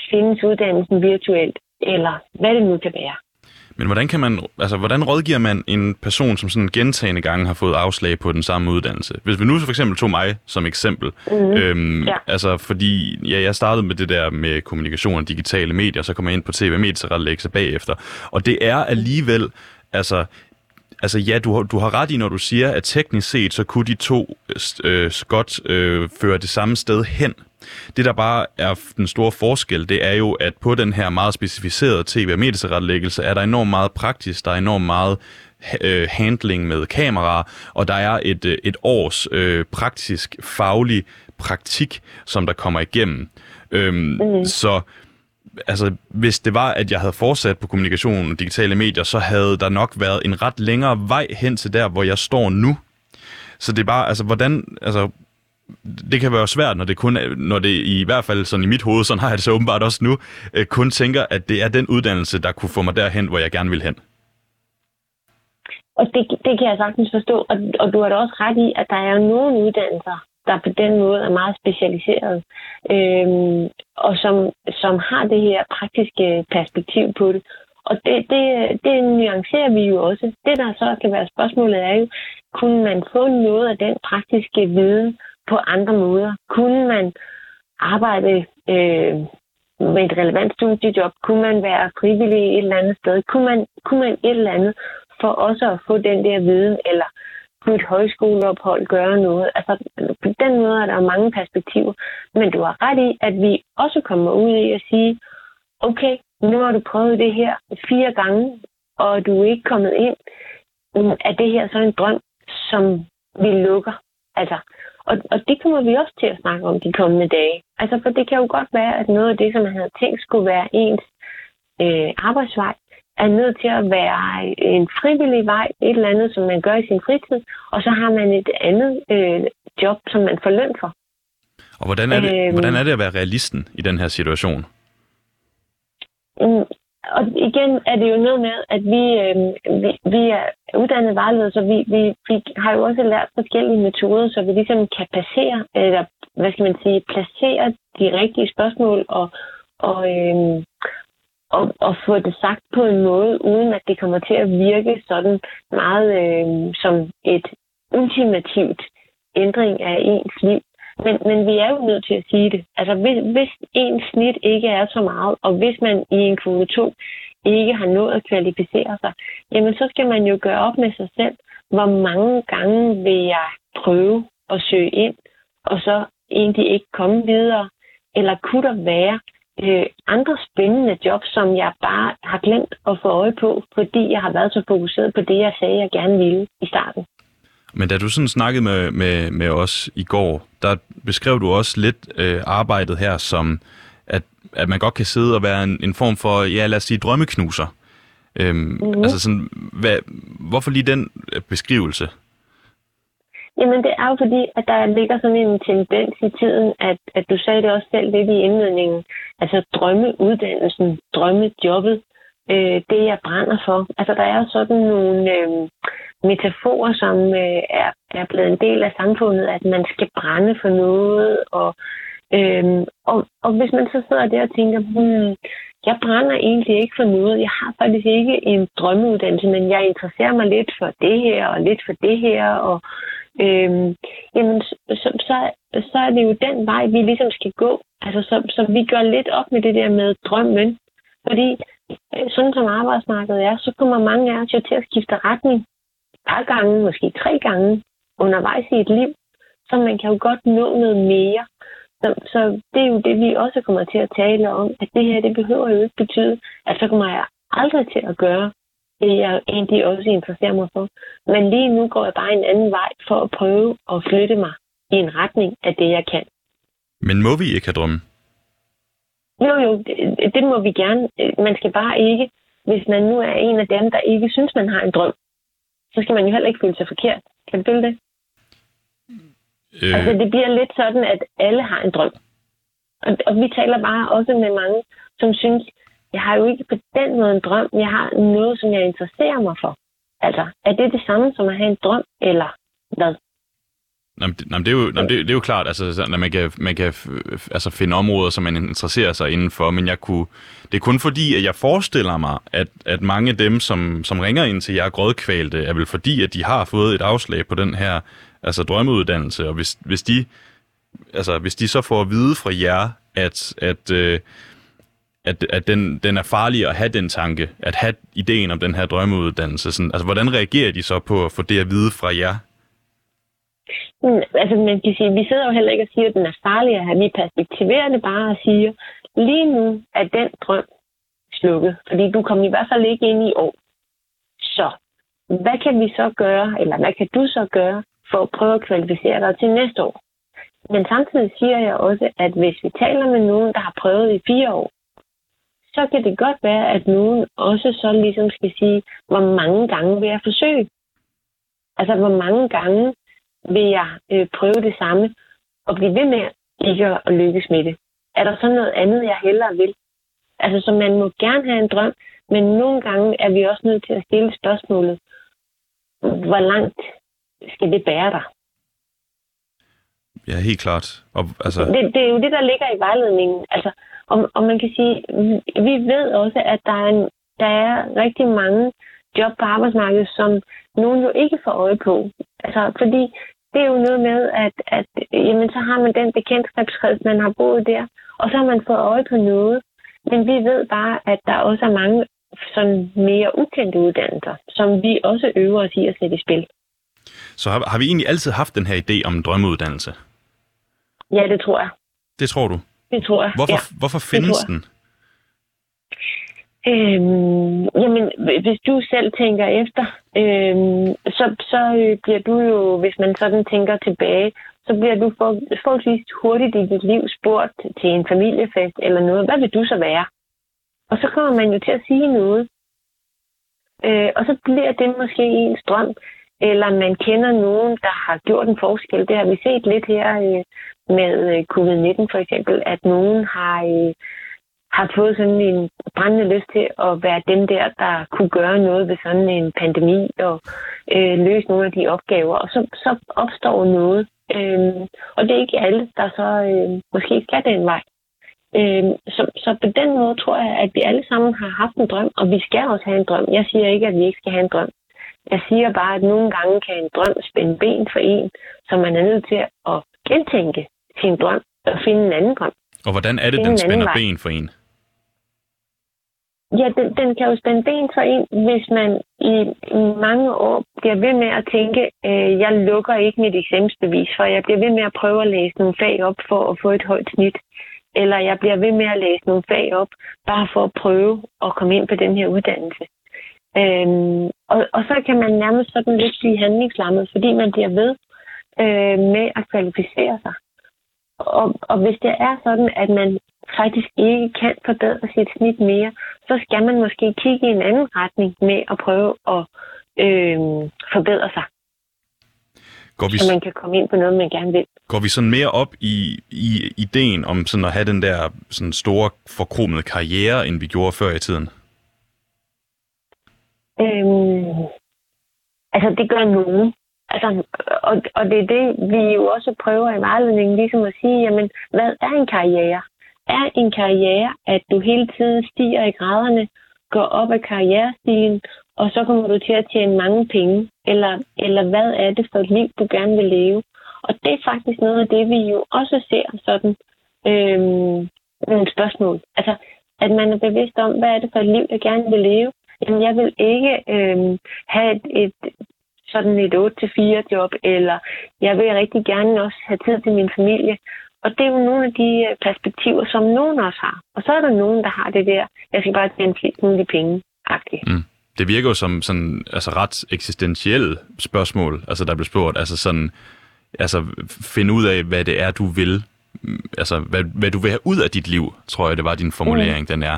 findes uddannelsen virtuelt? Eller hvad det nu kan være. Men hvordan kan man, altså hvordan rådgiver man en person, som sådan gentagende gange har fået afslag på den samme uddannelse? Hvis vi nu for eksempel tog mig som eksempel, Mhm. øhm, Ja. altså fordi ja, jeg startede med det der med kommunikation og digitale medier, så kom jeg ind på tv-medietilrettelæggelse bagefter, og det er alligevel, altså Altså ja, du har, du har ret i, når du siger, at teknisk set, så kunne de to øh, godt øh, føre det samme sted hen. Det, der bare er den store forskel, det er jo, at på den her meget specificerede tv- og medietilrettelæggelse, er der enormt meget praktisk, der er enormt meget øh, handling med kameraer, og der er et, øh, et års øh, praktisk, faglig praktik, som der kommer igennem. Øhm, mm. Så altså, hvis det var, at jeg havde fortsat på kommunikation og digitale medier, så havde der nok været en ret længere vej hen til der, hvor jeg står nu. Så det er bare, altså, hvordan, altså, det kan være svært, når det kun når det i hvert fald sådan i mit hoved, sådan har jeg det så åbenbart også nu, øh, kun tænker, at det er den uddannelse, der kunne få mig derhen, hvor jeg gerne vil hen. Og det, det kan jeg sagtens forstå, og, og du har da også ret i, at der er nogle uddannelser, der på den måde er meget specialiseret, øhm, og som, som har det her praktiske perspektiv på det. Og det, det, det nuancerer vi jo også. Det, der så kan være spørgsmålet, er jo, kunne man få noget af den praktiske viden på andre måder? Kunne man arbejde øh, med et relevant studiejob? Kunne man være frivillig et eller andet sted? Kunne man, kunne man et eller andet for også at få den der viden, eller på et højskoleophold gøre noget. Altså, på den måde er der mange perspektiver. Men du har ret i, at vi også kommer ud i at sige, okay, nu har du prøvet det her fire gange, og du er ikke kommet ind. Er det her så en drøm, som vi lukker? Altså, og, og det kommer vi også til at snakke om de kommende dage. Altså, for det kan jo godt være, at noget af det, som man havde tænkt skulle være ens øh, arbejdsvej, er nødt til at være en frivillig vej, et eller andet, som man gør i sin fritid, og så har man et andet øh, job, som man får løn for. Og hvordan er, det, øh, hvordan er det at være realisten i den her situation? Og igen er det jo noget med, at vi, øh, vi, vi er uddannet vejledere, så vi, vi, vi har jo også lært forskellige metoder, så vi ligesom kan passere, eller hvad skal man sige, placere de rigtige spørgsmål og, og, øh, og, og få det sagt på en måde, uden at det kommer til at virke sådan meget øh, som et ultimativt ændring af ens liv. Men, men vi er jo nødt til at sige det. Altså, hvis, hvis en snit ikke er så meget, og hvis man i en kvote 2 ikke har nået at kvalificere sig, jamen så skal man jo gøre op med sig selv, hvor mange gange vil jeg prøve at søge ind, og så egentlig ikke komme videre. Eller kunne der være øh, andre spændende jobs, som jeg bare har glemt at få øje på, fordi jeg har været så fokuseret på det, jeg sagde, jeg gerne ville i starten. Men da du sådan snakkede med, med, med os i går, der beskrev du også lidt øh, arbejdet her som, at, at man godt kan sidde og være en, en form for, ja lad os sige, drømmeknuser. Øhm, mm-hmm. Altså sådan, hvad, hvorfor lige den øh, beskrivelse? Jamen det er jo fordi, at der ligger sådan en tendens i tiden, at, at du sagde det også selv lidt i indledningen, altså drømmeuddannelsen, drømmejobbet, øh, det jeg brænder for. Altså der er sådan nogle øh, metaforer, som øh, er, er blevet en del af samfundet, at man skal brænde for noget, og, øh, og, og hvis man så sidder der og tænker, hmm, jeg brænder egentlig ikke for noget. Jeg har faktisk ikke en drømmeuddannelse, men jeg interesserer mig lidt for det her og lidt for det her. Og, øh, jamen, så, så, så er det jo den vej, vi ligesom skal gå. Altså, så, så vi gør lidt op med det der med drømmen. Fordi øh, sådan som arbejdsmarkedet er, så kommer mange af os jo til at skifte retning par gange, måske tre gange undervejs i et liv. Så man kan jo godt nå noget mere. Så, så det er jo det, vi også kommer til at tale om, at det her, det behøver jo ikke betyde, at så kommer jeg aldrig til at gøre det, jeg egentlig også interesserer mig for. Men lige nu går jeg bare en anden vej for at prøve at flytte mig i en retning af det, jeg kan. Men må vi ikke have drømme? Jo, jo, det, det må vi gerne. Man skal bare ikke, hvis man nu er en af dem, der ikke synes, man har en drøm, så skal man jo heller ikke føle sig forkert. Kan du følge det? Øh... Altså, det bliver lidt sådan, at alle har en drøm. Og, og vi taler bare også med mange, som synes, jeg har jo ikke på den måde en drøm, jeg har noget, som jeg interesserer mig for. Altså, er det det samme som at have en drøm, eller hvad? Jamen, det, jamen, det, er jo, jamen, det, det er jo klart, altså, at man kan, man kan altså, finde områder, som man interesserer sig indenfor, men jeg kunne, det er kun fordi, at jeg forestiller mig, at, at mange af dem, som, som ringer ind til jer grødkvalte, er vel fordi, at de har fået et afslag på den her altså drømmeuddannelse, og hvis, hvis, de, altså, hvis de så får at vide fra jer, at, at, øh, at, at den, den er farlig at have den tanke, at have ideen om den her drømmeuddannelse, sådan, altså hvordan reagerer de så på at få det at vide fra jer? Altså man kan sige, vi sidder jo heller ikke og siger, at den er farlig at have. Vi perspektiverer det bare og siger, lige nu er den drøm slukket, fordi du kommer i hvert fald ikke ind i år. Så hvad kan vi så gøre, eller hvad kan du så gøre, for at prøve at kvalificere dig til næste år. Men samtidig siger jeg også, at hvis vi taler med nogen, der har prøvet i fire år, så kan det godt være, at nogen også så ligesom skal sige, hvor mange gange vil jeg forsøge? Altså, hvor mange gange vil jeg øh, prøve det samme og blive ved med ikke at lykkes med det? Er der så noget andet, jeg hellere vil? Altså, så man må gerne have en drøm, men nogle gange er vi også nødt til at stille spørgsmålet, hvor langt skal det bære dig? Ja, helt klart. Og, altså... det, det er jo det, der ligger i vejledningen. Altså, og, og man kan sige, vi ved også, at der er, en, der er rigtig mange job på arbejdsmarkedet, som nogen jo ikke får øje på. Altså, fordi det er jo noget med, at, at jamen, så har man den bekendtskabskreds, man har boet der, og så har man fået øje på noget. Men vi ved bare, at der også er mange sådan mere ukendte uddannelser, som vi også øver os i at sætte i spil. Så har, har vi egentlig altid haft den her idé om en drømmeuddannelse? Ja, det tror jeg. Det tror du? Det tror jeg, Hvorfor, ja. hvorfor findes den? Øhm, jamen, hvis du selv tænker efter, øhm, så, så øh, bliver du jo, hvis man sådan tænker tilbage, så bliver du for, forholdsvis hurtigt i dit liv spurgt til en familiefest eller noget. Hvad vil du så være? Og så kommer man jo til at sige noget. Øh, og så bliver det måske ens drøm, eller man kender nogen, der har gjort en forskel. Det har vi set lidt her øh, med øh, covid-19 for eksempel, at nogen har, øh, har fået sådan en brændende lyst til at være dem der, der kunne gøre noget ved sådan en pandemi og øh, løse nogle af de opgaver. Og så, så opstår noget. Øh, og det er ikke alle, der så øh, måske skal den vej. Øh, så, så på den måde tror jeg, at vi alle sammen har haft en drøm, og vi skal også have en drøm. Jeg siger ikke, at vi ikke skal have en drøm. Jeg siger bare, at nogle gange kan en drøm spænde ben for en, så man er nødt til at gentænke sin drøm og finde en anden drøm. Og hvordan er det, den en spænder ben for en? Ja, den, den kan jo spænde ben for en, hvis man i mange år bliver ved med at tænke, øh, jeg lukker ikke mit eksamensbevis, for jeg bliver ved med at prøve at læse nogle fag op for at få et højt snit. Eller jeg bliver ved med at læse nogle fag op, bare for at prøve at komme ind på den her uddannelse. Øhm, og, og så kan man nærmest sådan lidt blive handlingslammet, fordi man bliver ved øh, med at kvalificere sig. Og, og hvis det er sådan, at man faktisk ikke kan forbedre sit snit mere, så skal man måske kigge i en anden retning med at prøve at øh, forbedre sig, Går vi, så man kan komme ind på noget, man gerne vil. går vi sådan mere op i, i ideen om sådan at have den der sådan store forkromede karriere, end vi gjorde før i tiden? Øhm, altså, det gør nogen. Altså, og, og det er det, vi jo også prøver i vejledningen, ligesom at sige, jamen, hvad er en karriere? Er en karriere, at du hele tiden stiger i graderne, går op ad karrierestigen, og så kommer du til at tjene mange penge? Eller, eller hvad er det for et liv, du gerne vil leve? Og det er faktisk noget af det, vi jo også ser sådan øhm, nogle spørgsmål. Altså, at man er bevidst om, hvad er det for et liv, jeg gerne vil leve? Jamen, jeg vil ikke øhm, have et, et sådan et 8-4 job, eller jeg vil rigtig gerne også have tid til min familie. Og det er jo nogle af de øh, perspektiver, som nogen også har. Og så er der nogen, der har det der, jeg skal bare tjene flest mulige penge. -agtigt. Mm. Det virker jo som sådan, altså ret eksistentielle spørgsmål, altså der blev spurgt, altså sådan, altså finde ud af, hvad det er, du vil, Mm, altså hvad, hvad du vil have ud af dit liv, tror jeg, det var din formulering, mm. den er.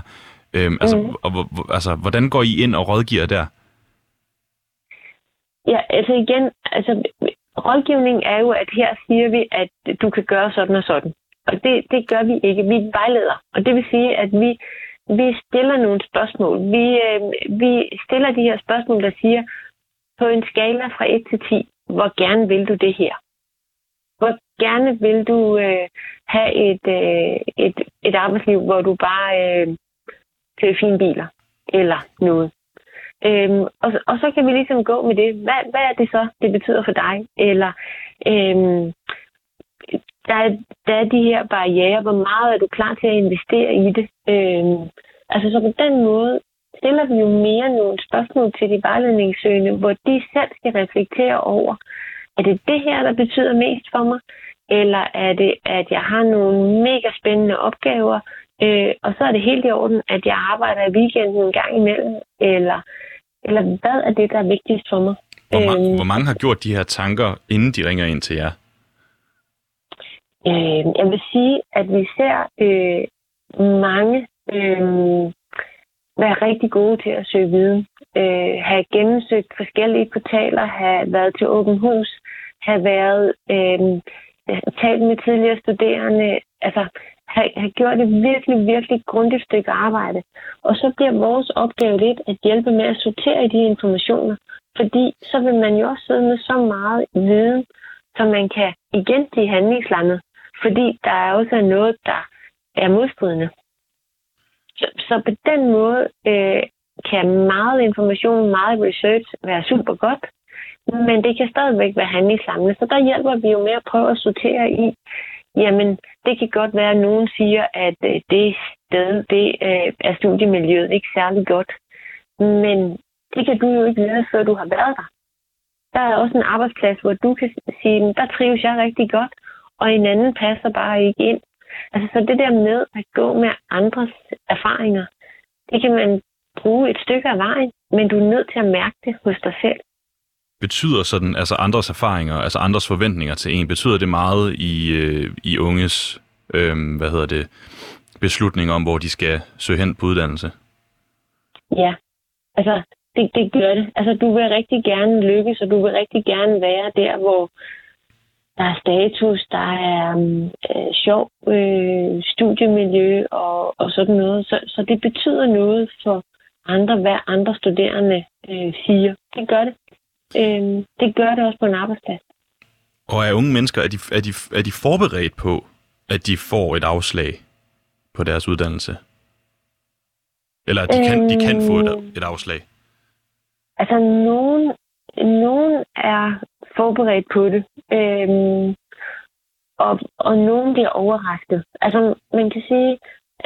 Øhm, altså, Mhm. og, hvor- altså, hvordan går I ind og rådgiver der? Ja, altså igen, altså rådgivning er jo, at her siger vi, at du kan gøre sådan og sådan. Og det, det gør vi ikke. Vi vejleder. Og det vil sige, at vi, vi stiller nogle spørgsmål. Vi, øh, vi stiller de her spørgsmål, der siger, på en skala fra 1 til 10, hvor gerne vil du det her? Hvor gerne vil du øh, have et, øh, et, et arbejdsliv, hvor du bare øh, kører fine biler eller noget? Øhm, og, så- og så kan vi ligesom gå med det. Hvad, hvad er det så, det betyder for dig? Eller øhm, der, er, der er de her barriere. Hvor meget er du klar til at investere i det? Øhm, altså så på den måde stiller vi jo mere nogle spørgsmål til de vejledningssøgende, hvor de selv skal reflektere over, er det det her, der betyder mest for mig? Eller er det, at jeg har nogle mega spændende opgaver, øh, og så er det helt i orden, at jeg arbejder i weekenden en gang imellem? Eller, eller hvad er det, der er vigtigst for mig? Hvor, ma- Øhm. hvor mange har gjort de her tanker, inden de ringer ind til jer? Øh, jeg vil sige, at vi ser øh, mange øh, være rigtig gode til at søge viden. Øh, have gennemsøgt forskellige portaler, have været til åben hus, have været øh, talt med tidligere studerende, altså have, have gjort et virkelig, virkelig grundigt stykke arbejde. Og så bliver vores opgave lidt at hjælpe med at sortere i de informationer, fordi så vil man jo også sidde med så meget viden, så man kan igen blive handlingslandet, fordi der er også noget, der er modstridende. Så, så på den måde øh, kan meget information, meget research være super godt, men det kan stadigvæk være handlingssamlet. Så der hjælper vi jo med at prøve at sortere i, jamen det kan godt være, at nogen siger, at øh, det sted, det øh, er studiemiljøet ikke særlig godt. Men det kan du jo ikke vide, før du har været der. Der er også en arbejdsplads, hvor du kan sige, der trives jeg rigtig godt, og en anden passer bare ikke ind. Altså, så det der med at gå med andres erfaringer, det kan man bruge et stykke af vejen, men du er nødt til at mærke det hos dig selv. Betyder sådan, altså andres erfaringer, altså andres forventninger til en, betyder det meget i, øh, i unges, øh, hvad hedder det, beslutning om, hvor de skal søge hen på uddannelse? Ja, altså det, det gør det. Altså du vil rigtig gerne lykkes, og du vil rigtig gerne være der, hvor der er status, der er mm, øh, sjov øh, studiemiljø og, og sådan noget. Så, så det betyder noget for andre, hvad andre studerende øh, siger. Det gør det. Øh, det gør det også på en arbejdsplads. Og er unge mennesker, er de, er, de, er de forberedt på, at de får et afslag på deres uddannelse? Eller at de, øhm, kan, de kan få et, øhm. et afslag? Altså, nogen, nogen er forberedt på det. Øhm, og, og nogen bliver overrasket. Altså, man kan sige,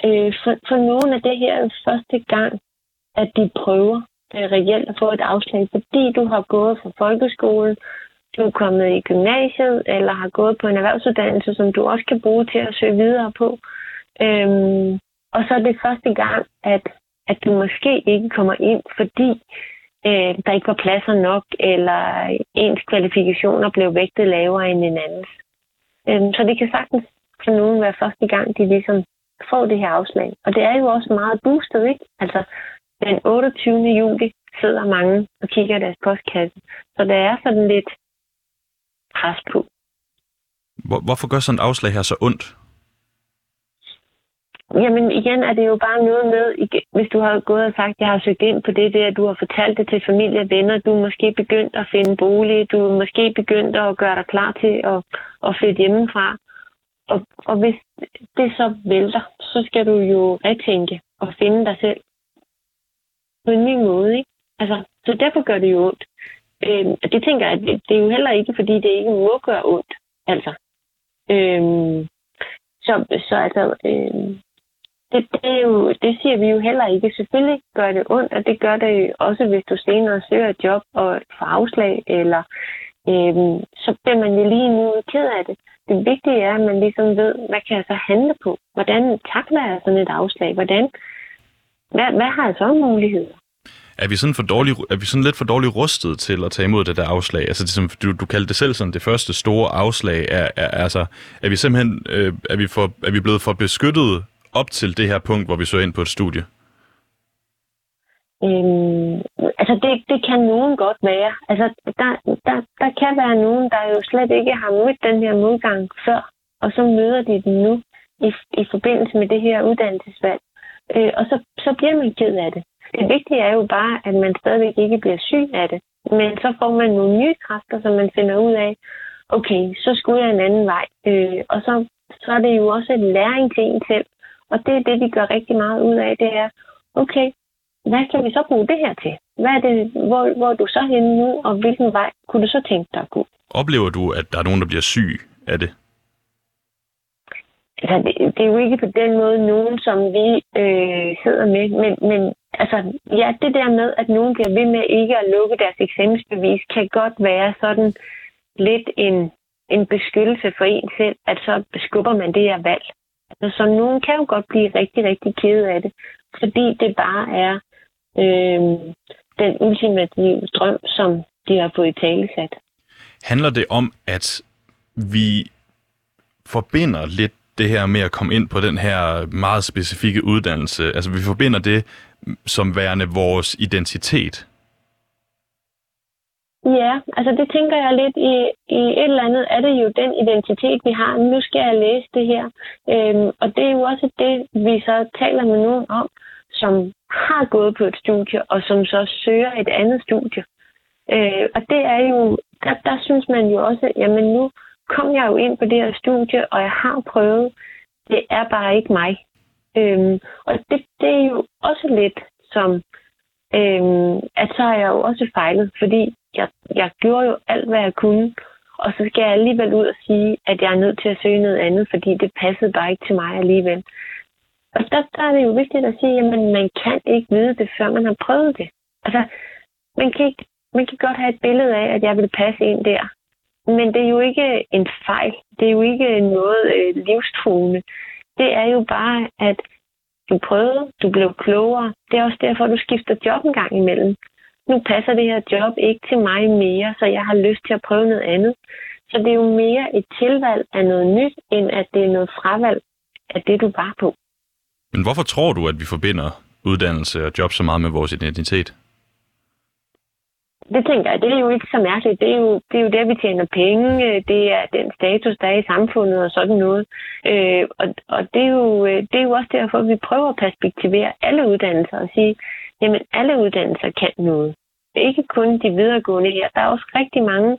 øh, for, for nogen er det her første gang, at de prøver øh, reelt at få et afslag, fordi du har gået fra folkeskole, du er kommet i gymnasiet, eller har gået på en erhvervsuddannelse, som du også kan bruge til at søge videre på. Øhm, og så er det første gang, at, at du måske ikke kommer ind, fordi øh, der ikke var pladser nok, eller ens kvalifikationer blev vægtet lavere end en andens. Øhm, så det kan sagtens for nogen være første gang, de ligesom får det her afslag. Og det er jo også meget boostet, ikke? Altså, den 28. juli sidder mange og kigger deres postkasse. Så der er sådan lidt pres på. Hvor, hvorfor gør sådan et afslag her så ondt? Jamen igen er det jo bare noget med, hvis du har gået og sagt, at jeg har søgt ind på det der, du har fortalt det til familie og venner, du er måske begyndt at finde bolig, du er måske begyndt at gøre dig klar til at, at flytte hjemmefra. Og, og hvis det så vælter, så skal du jo retænke og finde dig selv på en ny måde. Ikke? Altså, så derfor gør det jo ondt. Øhm, det tænker jeg, det, det er jo heller ikke, fordi det ikke må gøre ondt. Altså. Øhm, så, så altså, øhm, det, det, er jo, det siger vi jo heller ikke. Selvfølgelig gør det ondt, og det gør det også, hvis du senere søger et job og får afslag, eller øhm, så bliver man jo lige nu ked af det. Det vigtige er, at man ligesom ved, hvad kan jeg så handle på? Hvordan takler jeg sådan et afslag? Hvordan, hvad, hvad har jeg så muligheder? Er vi sådan, for dårlig, er vi sådan lidt for dårligt rustet til at tage imod det der afslag? Altså, det, som, du, du kaldte det selv som det første store afslag. Er, er, altså, er vi simpelthen øh, er vi for, er vi blevet for beskyttet op til det her punkt, hvor vi søger ind på et studie? Øhm, altså det, det kan nogen godt være. Altså der, der, der kan være nogen, der jo slet ikke har mødt den her modgang før, og så møder de den nu i, i forbindelse med det her uddannelsesvalg. Øh, og så, så bliver man ked af det. Det vigtige er jo bare, at man stadigvæk ikke bliver syg af det. Men så får man nogle nye kræfter, som man finder ud af, okay, så skulle jeg en anden vej. Øh, og så, så er det jo også en læring til en selv. Og det er det, vi gør rigtig meget ud af, det er, okay, hvad kan vi så bruge det her til? Hvad er det, hvor, hvor er du så henne nu, og hvilken vej kunne du så tænke dig at gå? Oplever du, at der er nogen, der bliver syg af det? Altså, det, det er jo ikke på den måde nogen, som vi øh, sidder med, men, men altså, ja, det der med, at nogen bliver ved med ikke at lukke deres eksamensbevis, kan godt være sådan lidt en, en beskyttelse for en selv, at så beskubber man det her valg. Altså, så nogen kan jo godt blive rigtig, rigtig ked af det, fordi det bare er øh, den ultimative drøm, som de har fået i talesat. Handler det om, at vi forbinder lidt det her med at komme ind på den her meget specifikke uddannelse, altså vi forbinder det som værende vores identitet? Ja, altså det tænker jeg lidt i, i et eller andet, er det jo den identitet, vi har. Nu skal jeg læse det her. Øhm, og det er jo også det, vi så taler med nogen om, som har gået på et studie, og som så søger et andet studie. Øh, og det er jo, der, der synes man jo også, jamen nu kom jeg jo ind på det her studie, og jeg har prøvet. Det er bare ikke mig. Øhm, og det, det er jo også lidt som, øhm, at så har jeg jo også fejlet, fordi jeg, jeg gjorde jo alt, hvad jeg kunne, og så skal jeg alligevel ud og sige, at jeg er nødt til at søge noget andet, fordi det passede bare ikke til mig alligevel. Og der, der er det jo vigtigt at sige, at man kan ikke vide det, før man har prøvet det. Altså, man kan, ikke, man kan godt have et billede af, at jeg vil passe ind der. Men det er jo ikke en fejl. Det er jo ikke noget øh, livstruende. Det er jo bare, at du prøvede, du blev klogere. Det er også derfor, du skifter job en gang imellem nu passer det her job ikke til mig mere, så jeg har lyst til at prøve noget andet. Så det er jo mere et tilvalg af noget nyt, end at det er noget fravalg af det, du var på. Men hvorfor tror du, at vi forbinder uddannelse og job så meget med vores identitet? Det tænker jeg, det er jo ikke så mærkeligt. Det er jo, det er jo der, vi tjener penge. Øh, det er den status, der er i samfundet og sådan noget. Øh, og og det, er jo, øh, det er jo også derfor, at vi prøver at perspektivere alle uddannelser og sige, jamen alle uddannelser kan noget. Ikke kun de videregående her. Der er også rigtig mange